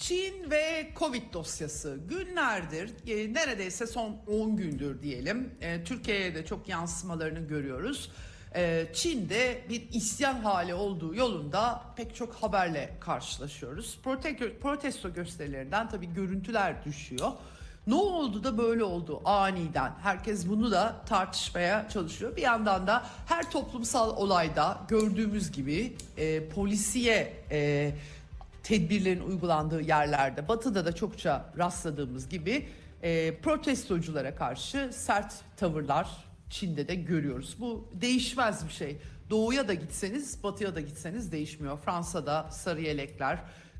B: Çin ve Covid dosyası günlerdir, e, neredeyse son 10 gündür diyelim. E, Türkiye'ye de çok yansımalarını görüyoruz. E, Çin'de bir isyan hali olduğu yolunda pek çok haberle karşılaşıyoruz. Prote protesto gösterilerinden tabii görüntüler düşüyor. Ne oldu da böyle oldu aniden? Herkes bunu da tartışmaya çalışıyor. Bir yandan da her toplumsal olayda gördüğümüz gibi e, polisiye e, tedbirlerin uygulandığı yerlerde, batıda da çokça rastladığımız gibi e, protestoculara karşı sert tavırlar Çin'de de görüyoruz. Bu değişmez bir şey. Doğuya da gitseniz, batıya da gitseniz değişmiyor. Fransa'da sarı yelekler,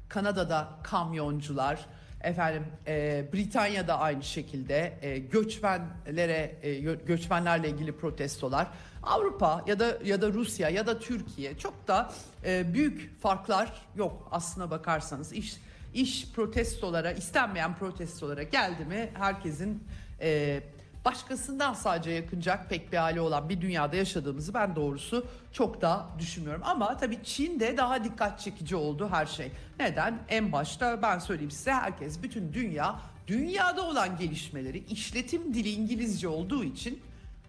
B: Kanada'da kamyoncular, Efendim e, Britanya'da aynı şekilde e, göçmenlere e, göçmenlerle ilgili protestolar. Avrupa ya da ya da Rusya ya da Türkiye çok da e, büyük farklar yok aslına bakarsanız. iş iş protestolara, istenmeyen protestolara geldi mi herkesin e, başkasından sadece yakınacak pek bir hali olan bir dünyada yaşadığımızı ben doğrusu çok da düşünmüyorum. Ama tabii Çin'de daha dikkat çekici oldu her şey. Neden? En başta ben söyleyeyim size herkes, bütün dünya dünyada olan gelişmeleri işletim dili İngilizce olduğu için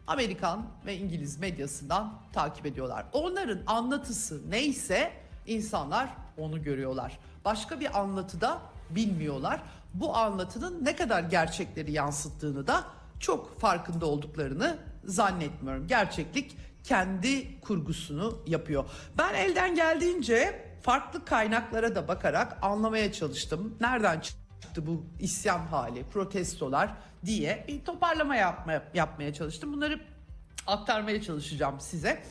B: Amerikan ve İngiliz medyasından takip ediyorlar. Onların anlatısı neyse insanlar onu görüyorlar. Başka bir anlatıda bilmiyorlar. Bu anlatının ne kadar gerçekleri yansıttığını da çok farkında olduklarını zannetmiyorum. Gerçeklik kendi kurgusunu yapıyor. Ben elden geldiğince farklı kaynaklara da bakarak anlamaya çalıştım. Nereden çıktı bu isyan hali, protestolar diye bir toparlama yapma, yapmaya çalıştım. Bunları aktarmaya çalışacağım size.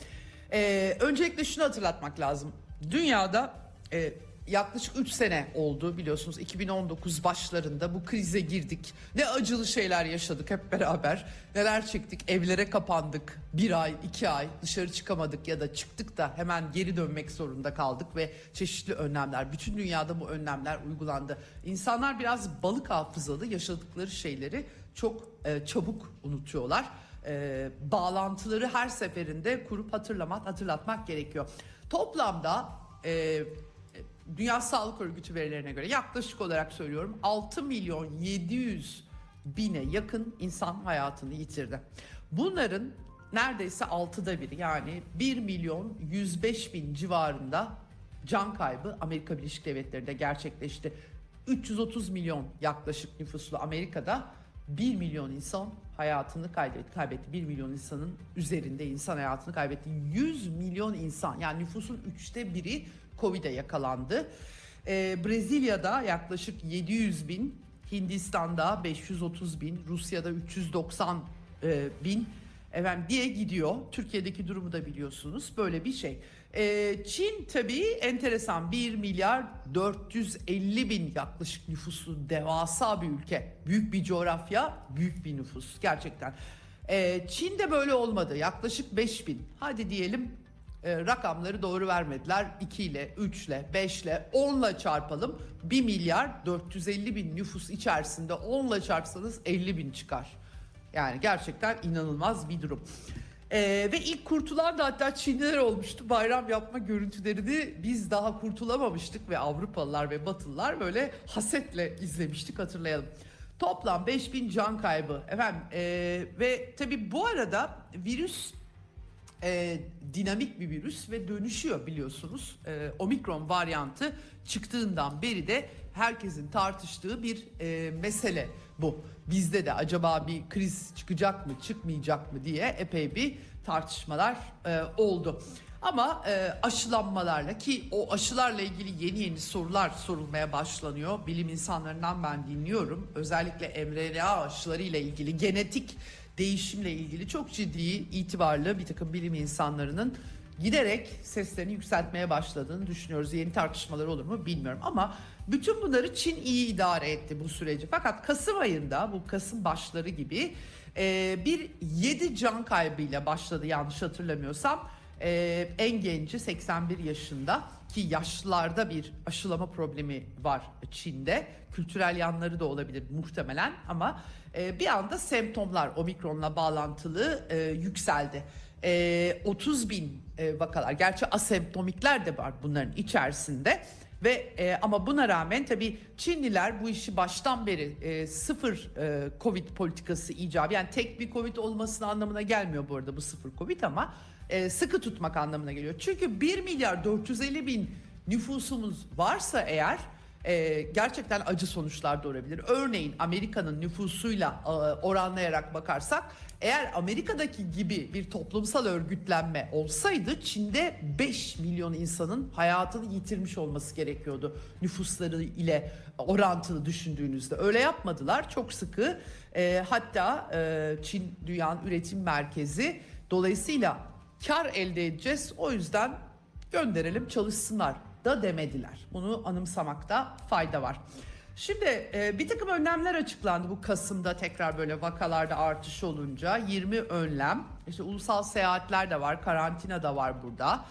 B: Ee, öncelikle şunu hatırlatmak lazım. Dünyada e, yaklaşık 3 sene oldu biliyorsunuz 2019 başlarında bu krize girdik. Ne acılı şeyler yaşadık hep beraber. Neler çektik evlere kapandık bir ay iki ay dışarı çıkamadık ya da çıktık da hemen geri dönmek zorunda kaldık ve çeşitli önlemler bütün dünyada bu önlemler uygulandı. İnsanlar biraz balık hafızalı yaşadıkları şeyleri çok e, çabuk unutuyorlar. E, bağlantıları her seferinde kurup hatırlamak hatırlatmak gerekiyor. Toplamda e, Dünya Sağlık Örgütü verilerine göre yaklaşık olarak söylüyorum 6 milyon 700 bine yakın insan hayatını yitirdi. Bunların neredeyse altıda biri yani 1 milyon 105 bin civarında can kaybı Amerika Birleşik Devletleri'nde gerçekleşti. 330 milyon yaklaşık nüfuslu Amerika'da 1 milyon insan hayatını kaybetti. kaybetti. 1 milyon insanın üzerinde insan hayatını kaybetti. 100 milyon insan yani nüfusun üçte biri Covid'e yakalandı. Ee, Brezilya'da yaklaşık 700 bin, Hindistan'da 530 bin, Rusya'da 390 e, bin efendim diye gidiyor. Türkiye'deki durumu da biliyorsunuz böyle bir şey. Ee, Çin tabii enteresan 1 milyar 450 bin yaklaşık nüfuslu devasa bir ülke. Büyük bir coğrafya, büyük bir nüfus gerçekten. Ee, Çin'de böyle olmadı. Yaklaşık 5 bin. Hadi diyelim e, rakamları doğru vermediler. 2 ile, 3 ile, 5 ile, 10 ile çarpalım. 1 milyar 450 bin nüfus içerisinde 10 ile çarpsanız 50 bin çıkar. Yani gerçekten inanılmaz bir durum. Ee, ve ilk kurtulan da hatta Çinliler olmuştu. Bayram yapma görüntülerini biz daha kurtulamamıştık ve Avrupalılar ve Batılılar böyle hasetle izlemiştik hatırlayalım. Toplam 5000 can kaybı efendim e, ve tabi bu arada virüs e, dinamik bir virüs ve dönüşüyor biliyorsunuz. E, omikron varyantı çıktığından beri de herkesin tartıştığı bir e, mesele bu. Bizde de acaba bir kriz çıkacak mı çıkmayacak mı diye epey bir tartışmalar e, oldu. Ama e, aşılanmalarla ki o aşılarla ilgili yeni yeni sorular sorulmaya başlanıyor. Bilim insanlarından ben dinliyorum. Özellikle mRNA aşıları ile ilgili genetik değişimle ilgili çok ciddi itibarlı bir takım bilim insanlarının giderek seslerini yükseltmeye başladığını düşünüyoruz. Yeni tartışmalar olur mu bilmiyorum ama bütün bunları Çin iyi idare etti bu süreci. Fakat Kasım ayında bu Kasım başları gibi e, bir 7 can kaybıyla başladı yanlış hatırlamıyorsam. E, en genci 81 yaşında ki yaşlılarda bir aşılama problemi var Çin'de. Kültürel yanları da olabilir muhtemelen ama e, bir anda semptomlar omikronla bağlantılı e, yükseldi. E, 30 bin e, vakalar gerçi asemptomikler de var bunların içerisinde. Ve e, ama buna rağmen tabii Çinliler bu işi baştan beri e, sıfır e, Covid politikası icabı yani tek bir Covid olmasının anlamına gelmiyor bu arada bu sıfır Covid ama e, sıkı tutmak anlamına geliyor. Çünkü 1 milyar 450 bin nüfusumuz varsa eğer e, gerçekten acı sonuçlar doğurabilir. Örneğin Amerika'nın nüfusuyla e, oranlayarak bakarsak eğer Amerika'daki gibi bir toplumsal örgütlenme olsaydı Çin'de 5 milyon insanın hayatını yitirmiş olması gerekiyordu nüfusları ile orantılı düşündüğünüzde. Öyle yapmadılar çok sıkı e, hatta e, Çin dünyanın üretim merkezi dolayısıyla kar elde edeceğiz o yüzden gönderelim çalışsınlar da demediler. Bunu anımsamakta fayda var. Şimdi e, bir takım önlemler açıklandı bu Kasım'da tekrar böyle vakalarda artış olunca 20 önlem işte ulusal seyahatler de var karantina da var burada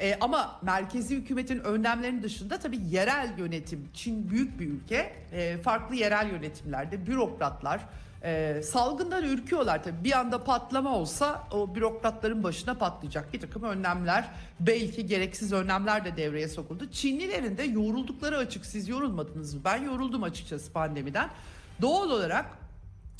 B: e, ama merkezi hükümetin önlemlerinin dışında tabii yerel yönetim Çin büyük bir ülke e, farklı yerel yönetimlerde bürokratlar e, salgından ürküyorlar tabii. Bir anda patlama olsa o bürokratların başına patlayacak bir takım önlemler, belki gereksiz önlemler de devreye sokuldu. Çinlilerin de yoruldukları açık. Siz yorulmadınız mı? Ben yoruldum açıkçası pandemiden. Doğal olarak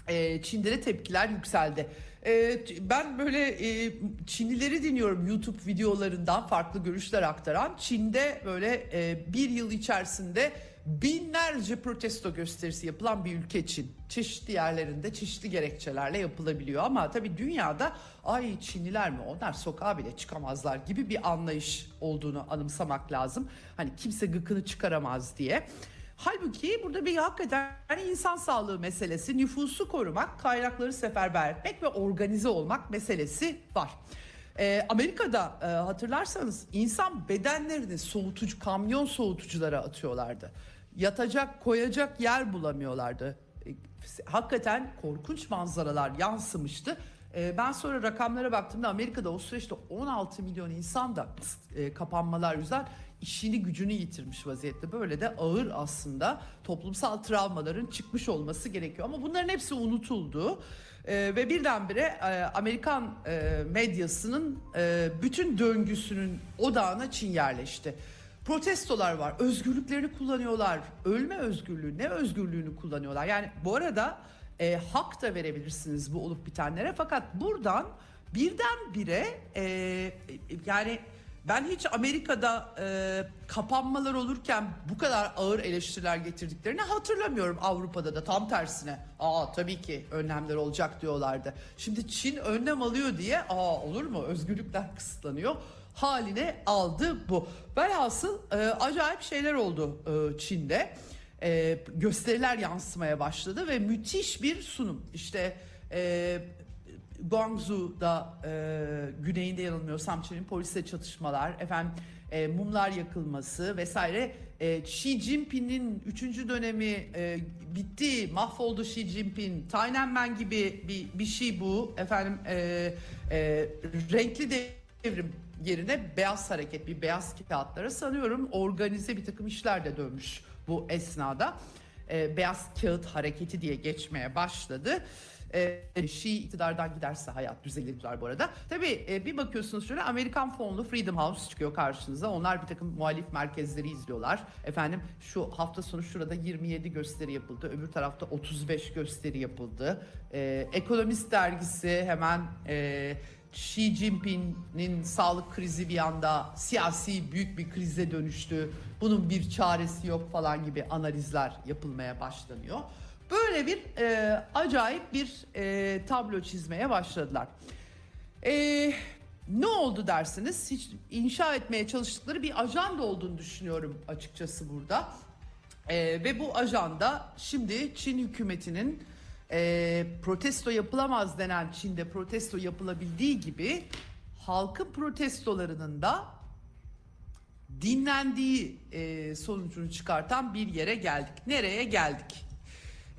B: e, Çin'de de tepkiler yükseldi. E, ben böyle e, Çinlileri dinliyorum YouTube videolarından farklı görüşler aktaran. Çin'de böyle e, bir yıl içerisinde binlerce protesto gösterisi yapılan bir ülke Çin. Çeşitli yerlerinde çeşitli gerekçelerle yapılabiliyor ama tabii dünyada ay Çinliler mi onlar sokağa bile çıkamazlar gibi bir anlayış olduğunu anımsamak lazım. Hani kimse gıkını çıkaramaz diye. Halbuki burada bir hakikaten insan sağlığı meselesi, nüfusu korumak, kaynakları seferber etmek ve organize olmak meselesi var. Ee, Amerika'da e, hatırlarsanız insan bedenlerini soğutucu, kamyon soğutuculara atıyorlardı. Yatacak, koyacak yer bulamıyorlardı. E, hakikaten korkunç manzaralar yansımıştı. E, ben sonra rakamlara baktığımda Amerika'da o süreçte 16 milyon insan da e, kapanmalar yüzden işini gücünü yitirmiş vaziyette. Böyle de ağır aslında toplumsal travmaların çıkmış olması gerekiyor. Ama bunların hepsi unutuldu. Ve birdenbire Amerikan medyasının bütün döngüsünün odağına Çin yerleşti. Protestolar var, özgürlüklerini kullanıyorlar. Ölme özgürlüğü, ne özgürlüğünü kullanıyorlar. Yani bu arada e, hak da verebilirsiniz bu olup bitenlere. Fakat buradan birdenbire e, yani ben hiç Amerika'da e, kapanmalar olurken bu kadar ağır eleştiriler getirdiklerini hatırlamıyorum Avrupa'da da tam tersine. Aa tabii ki önlemler olacak diyorlardı. Şimdi Çin önlem alıyor diye aa olur mu özgürlükler kısıtlanıyor haline aldı bu. Velhasıl e, acayip şeyler oldu e, Çin'de. E, gösteriler yansımaya başladı ve müthiş bir sunum. İşte e, Guangzhou'da e, güneyinde yanılmıyorsam Çin'in polisle çatışmalar, efendim e, mumlar yakılması vesaire. E, Xi Jinping'in 3. dönemi e, bitti, mahvoldu Xi Jinping, Tiananmen gibi bir, bir şey bu. Efendim e, e, renkli devrim yerine beyaz hareket, bir beyaz kağıtlara sanıyorum organize bir takım işler de dönmüş bu esnada. E, beyaz kağıt hareketi diye geçmeye başladı. E, Şii iktidardan giderse hayat düzelir bu arada. Tabii e, bir bakıyorsunuz şöyle Amerikan fonlu Freedom House çıkıyor karşınıza. Onlar bir takım muhalif merkezleri izliyorlar. Efendim şu hafta sonu şurada 27 gösteri yapıldı. Öbür tarafta 35 gösteri yapıldı. E, Ekonomist dergisi hemen... E, Xi Jinping'in sağlık krizi bir anda siyasi büyük bir krize dönüştü. Bunun bir çaresi yok falan gibi analizler yapılmaya başlanıyor. Böyle bir e, acayip bir e, tablo çizmeye başladılar. E, ne oldu dersiniz? Hiç inşa etmeye çalıştıkları bir ajanda olduğunu düşünüyorum açıkçası burada. E, ve bu ajanda şimdi Çin hükümetinin e, protesto yapılamaz denen Çin'de protesto yapılabildiği gibi halkın protestolarının da dinlendiği e, sonucunu çıkartan bir yere geldik. Nereye geldik?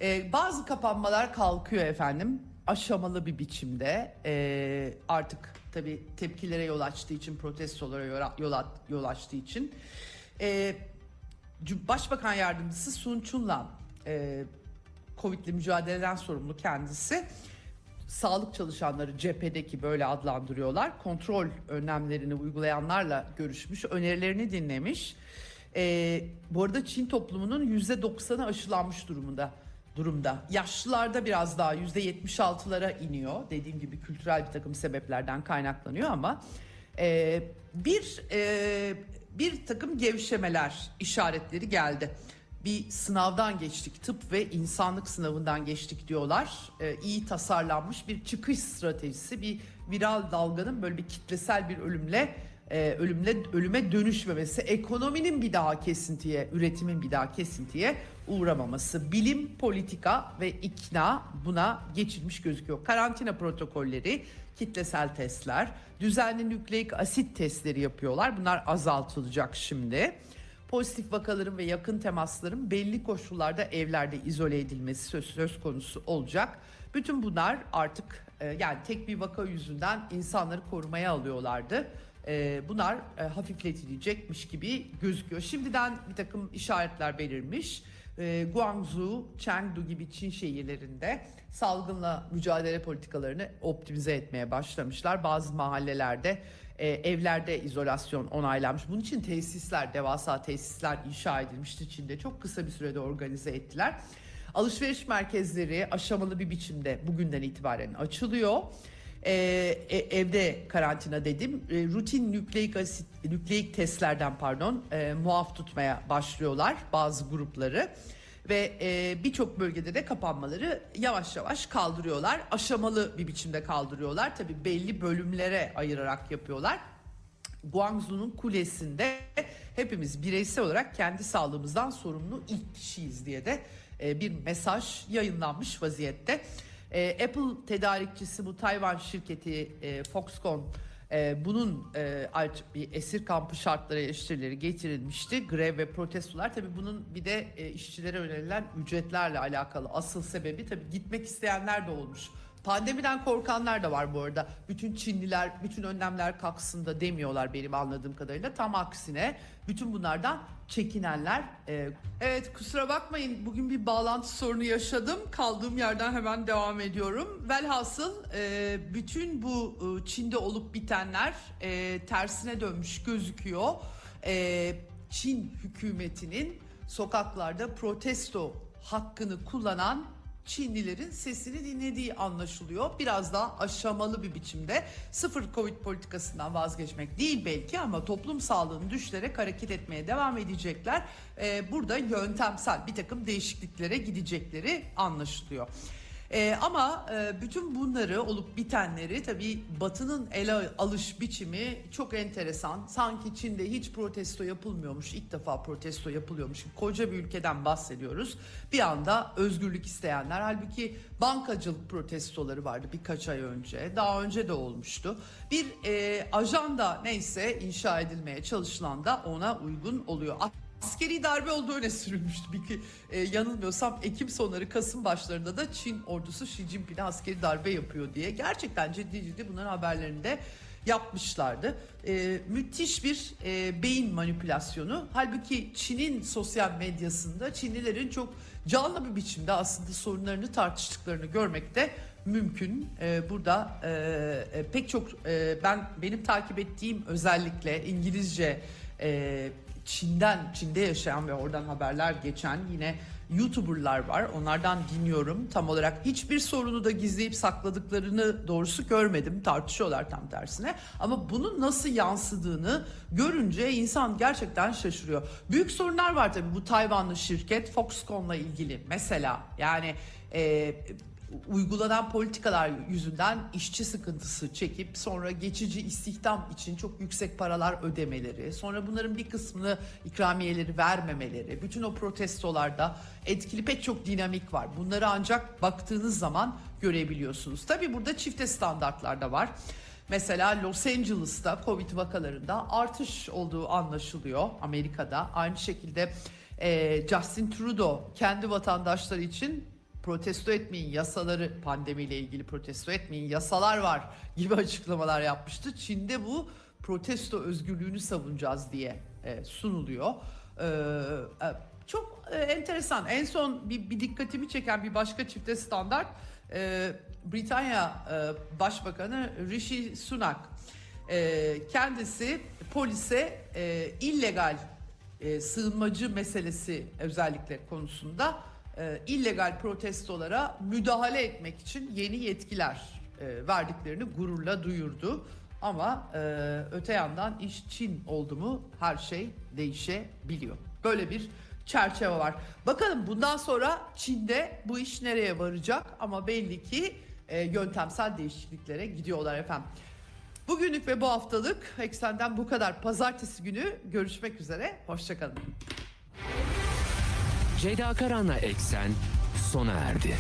B: E, bazı kapanmalar kalkıyor efendim aşamalı bir biçimde e, artık tabi tepkilere yol açtığı için protestolara yol, yol açtığı için e, Başbakan Yardımcısı Sun Chunlan e, Covid'li mücadeleden sorumlu kendisi. Sağlık çalışanları cephedeki böyle adlandırıyorlar. Kontrol önlemlerini uygulayanlarla görüşmüş, önerilerini dinlemiş. Ee, bu arada Çin toplumunun yüzde doksanı aşılanmış durumunda durumda. Yaşlılarda biraz daha yüzde yetmiş altılara iniyor. Dediğim gibi kültürel bir takım sebeplerden kaynaklanıyor ama e, bir e, bir takım gevşemeler işaretleri geldi bir sınavdan geçtik. Tıp ve insanlık sınavından geçtik diyorlar. Ee, iyi tasarlanmış bir çıkış stratejisi, bir viral dalganın böyle bir kitlesel bir ölümle e, ölümle ölüme dönüşmemesi, ekonominin bir daha kesintiye, üretimin bir daha kesintiye uğramaması, bilim, politika ve ikna buna geçilmiş gözüküyor. Karantina protokolleri, kitlesel testler, düzenli nükleik asit testleri yapıyorlar. Bunlar azaltılacak şimdi pozitif vakaların ve yakın temasların belli koşullarda evlerde izole edilmesi söz, söz konusu olacak. Bütün bunlar artık e, yani tek bir vaka yüzünden insanları korumaya alıyorlardı. E, bunlar e, hafifletilecekmiş gibi gözüküyor. Şimdiden bir takım işaretler belirmiş. E, Guangzhou, Chengdu gibi Çin şehirlerinde salgınla mücadele politikalarını optimize etmeye başlamışlar. Bazı mahallelerde e, evlerde izolasyon onaylanmış. Bunun için tesisler, devasa tesisler inşa edilmişti Çin'de. Çok kısa bir sürede organize ettiler. Alışveriş merkezleri aşamalı bir biçimde bugünden itibaren açılıyor. Ee, e, evde karantina dedim. E, rutin nükleik asit, nükleik testlerden pardon e, muaf tutmaya başlıyorlar bazı grupları ve e, birçok bölgede de kapanmaları yavaş yavaş kaldırıyorlar. Aşamalı bir biçimde kaldırıyorlar. Tabii belli bölümlere ayırarak yapıyorlar. Guangzhou'nun kulesinde hepimiz bireysel olarak kendi sağlığımızdan sorumlu ilk kişiyiz diye de e, bir mesaj yayınlanmış vaziyette. E, Apple tedarikçisi bu Tayvan şirketi e, Foxconn e, bunun e, bir esir kampı şartları eleştirileri getirilmişti. Grev ve protestolar tabii bunun bir de e, işçilere önerilen ücretlerle alakalı asıl sebebi tabii gitmek isteyenler de olmuş. Pandemiden korkanlar da var bu arada. Bütün Çinliler, bütün önlemler kalksın da demiyorlar benim anladığım kadarıyla. Tam aksine bütün bunlardan çekinenler. e, evet kusura bakmayın bugün bir bağlantı sorunu yaşadım. Kaldığım yerden hemen devam ediyorum. Velhasıl e, bütün bu e, Çin'de olup bitenler e, tersine dönmüş gözüküyor. E, Çin hükümetinin sokaklarda protesto hakkını kullanan Çinlilerin sesini dinlediği anlaşılıyor. Biraz daha aşamalı bir biçimde sıfır Covid politikasından vazgeçmek değil belki ama toplum sağlığını düşürerek hareket etmeye devam edecekler. Ee, burada yöntemsel bir takım değişikliklere gidecekleri anlaşılıyor. Ee, ama e, bütün bunları olup bitenleri tabii Batı'nın ele alış biçimi çok enteresan. Sanki Çin'de hiç protesto yapılmıyormuş, ilk defa protesto yapılıyormuş. Koca bir ülkeden bahsediyoruz. Bir anda özgürlük isteyenler, halbuki bankacılık protestoları vardı birkaç ay önce. Daha önce de olmuştu. Bir e, ajanda neyse inşa edilmeye çalışılan da ona uygun oluyor. Askeri darbe olduğu öne sürülmüştü. Bir, e, yanılmıyorsam Ekim sonları Kasım başlarında da Çin ordusu Xi Jinping'e askeri darbe yapıyor diye. Gerçekten ciddi ciddi bunların haberlerini de yapmışlardı. E, müthiş bir e, beyin manipülasyonu. Halbuki Çin'in sosyal medyasında Çinlilerin çok canlı bir biçimde aslında sorunlarını tartıştıklarını görmek de mümkün. E, burada e, e, pek çok e, ben benim takip ettiğim özellikle İngilizce e, Çin'den, Çin'de yaşayan ve oradan haberler geçen yine YouTuber'lar var. Onlardan dinliyorum. Tam olarak hiçbir sorunu da gizleyip sakladıklarını doğrusu görmedim. Tartışıyorlar tam tersine. Ama bunun nasıl yansıdığını görünce insan gerçekten şaşırıyor. Büyük sorunlar var tabii bu Tayvanlı şirket Foxconn'la ilgili. Mesela yani e, uygulanan politikalar yüzünden işçi sıkıntısı çekip sonra geçici istihdam için çok yüksek paralar ödemeleri, sonra bunların bir kısmını ikramiyeleri vermemeleri, bütün o protestolarda etkili pek çok dinamik var. Bunları ancak baktığınız zaman görebiliyorsunuz. Tabii burada çifte standartlar da var. Mesela Los Angeles'ta Covid vakalarında artış olduğu anlaşılıyor Amerika'da. Aynı şekilde Justin Trudeau kendi vatandaşları için protesto etmeyin yasaları pandemiyle ilgili protesto etmeyin yasalar var gibi (laughs) açıklamalar yapmıştı. Çin'de bu protesto özgürlüğünü savunacağız diye e, sunuluyor. E, e, çok e, enteresan. En son bir, bir dikkatimi çeken bir başka çifte standart e, Britanya e, Başbakanı Rishi Sunak. E, kendisi polise e, illegal e, sığınmacı meselesi özellikle konusunda e, illegal protestolara müdahale etmek için yeni yetkiler e, verdiklerini gururla duyurdu. Ama e, öte yandan iş Çin oldu mu her şey değişebiliyor. Böyle bir çerçeve var. Bakalım bundan sonra Çin'de bu iş nereye varacak ama belli ki yöntemsel değişikliklere gidiyorlar efendim. Bugünlük ve bu haftalık Eksen'den bu kadar. Pazartesi günü görüşmek üzere. Hoşçakalın.
A: Ceyda Karan'la Eksen sona erdi.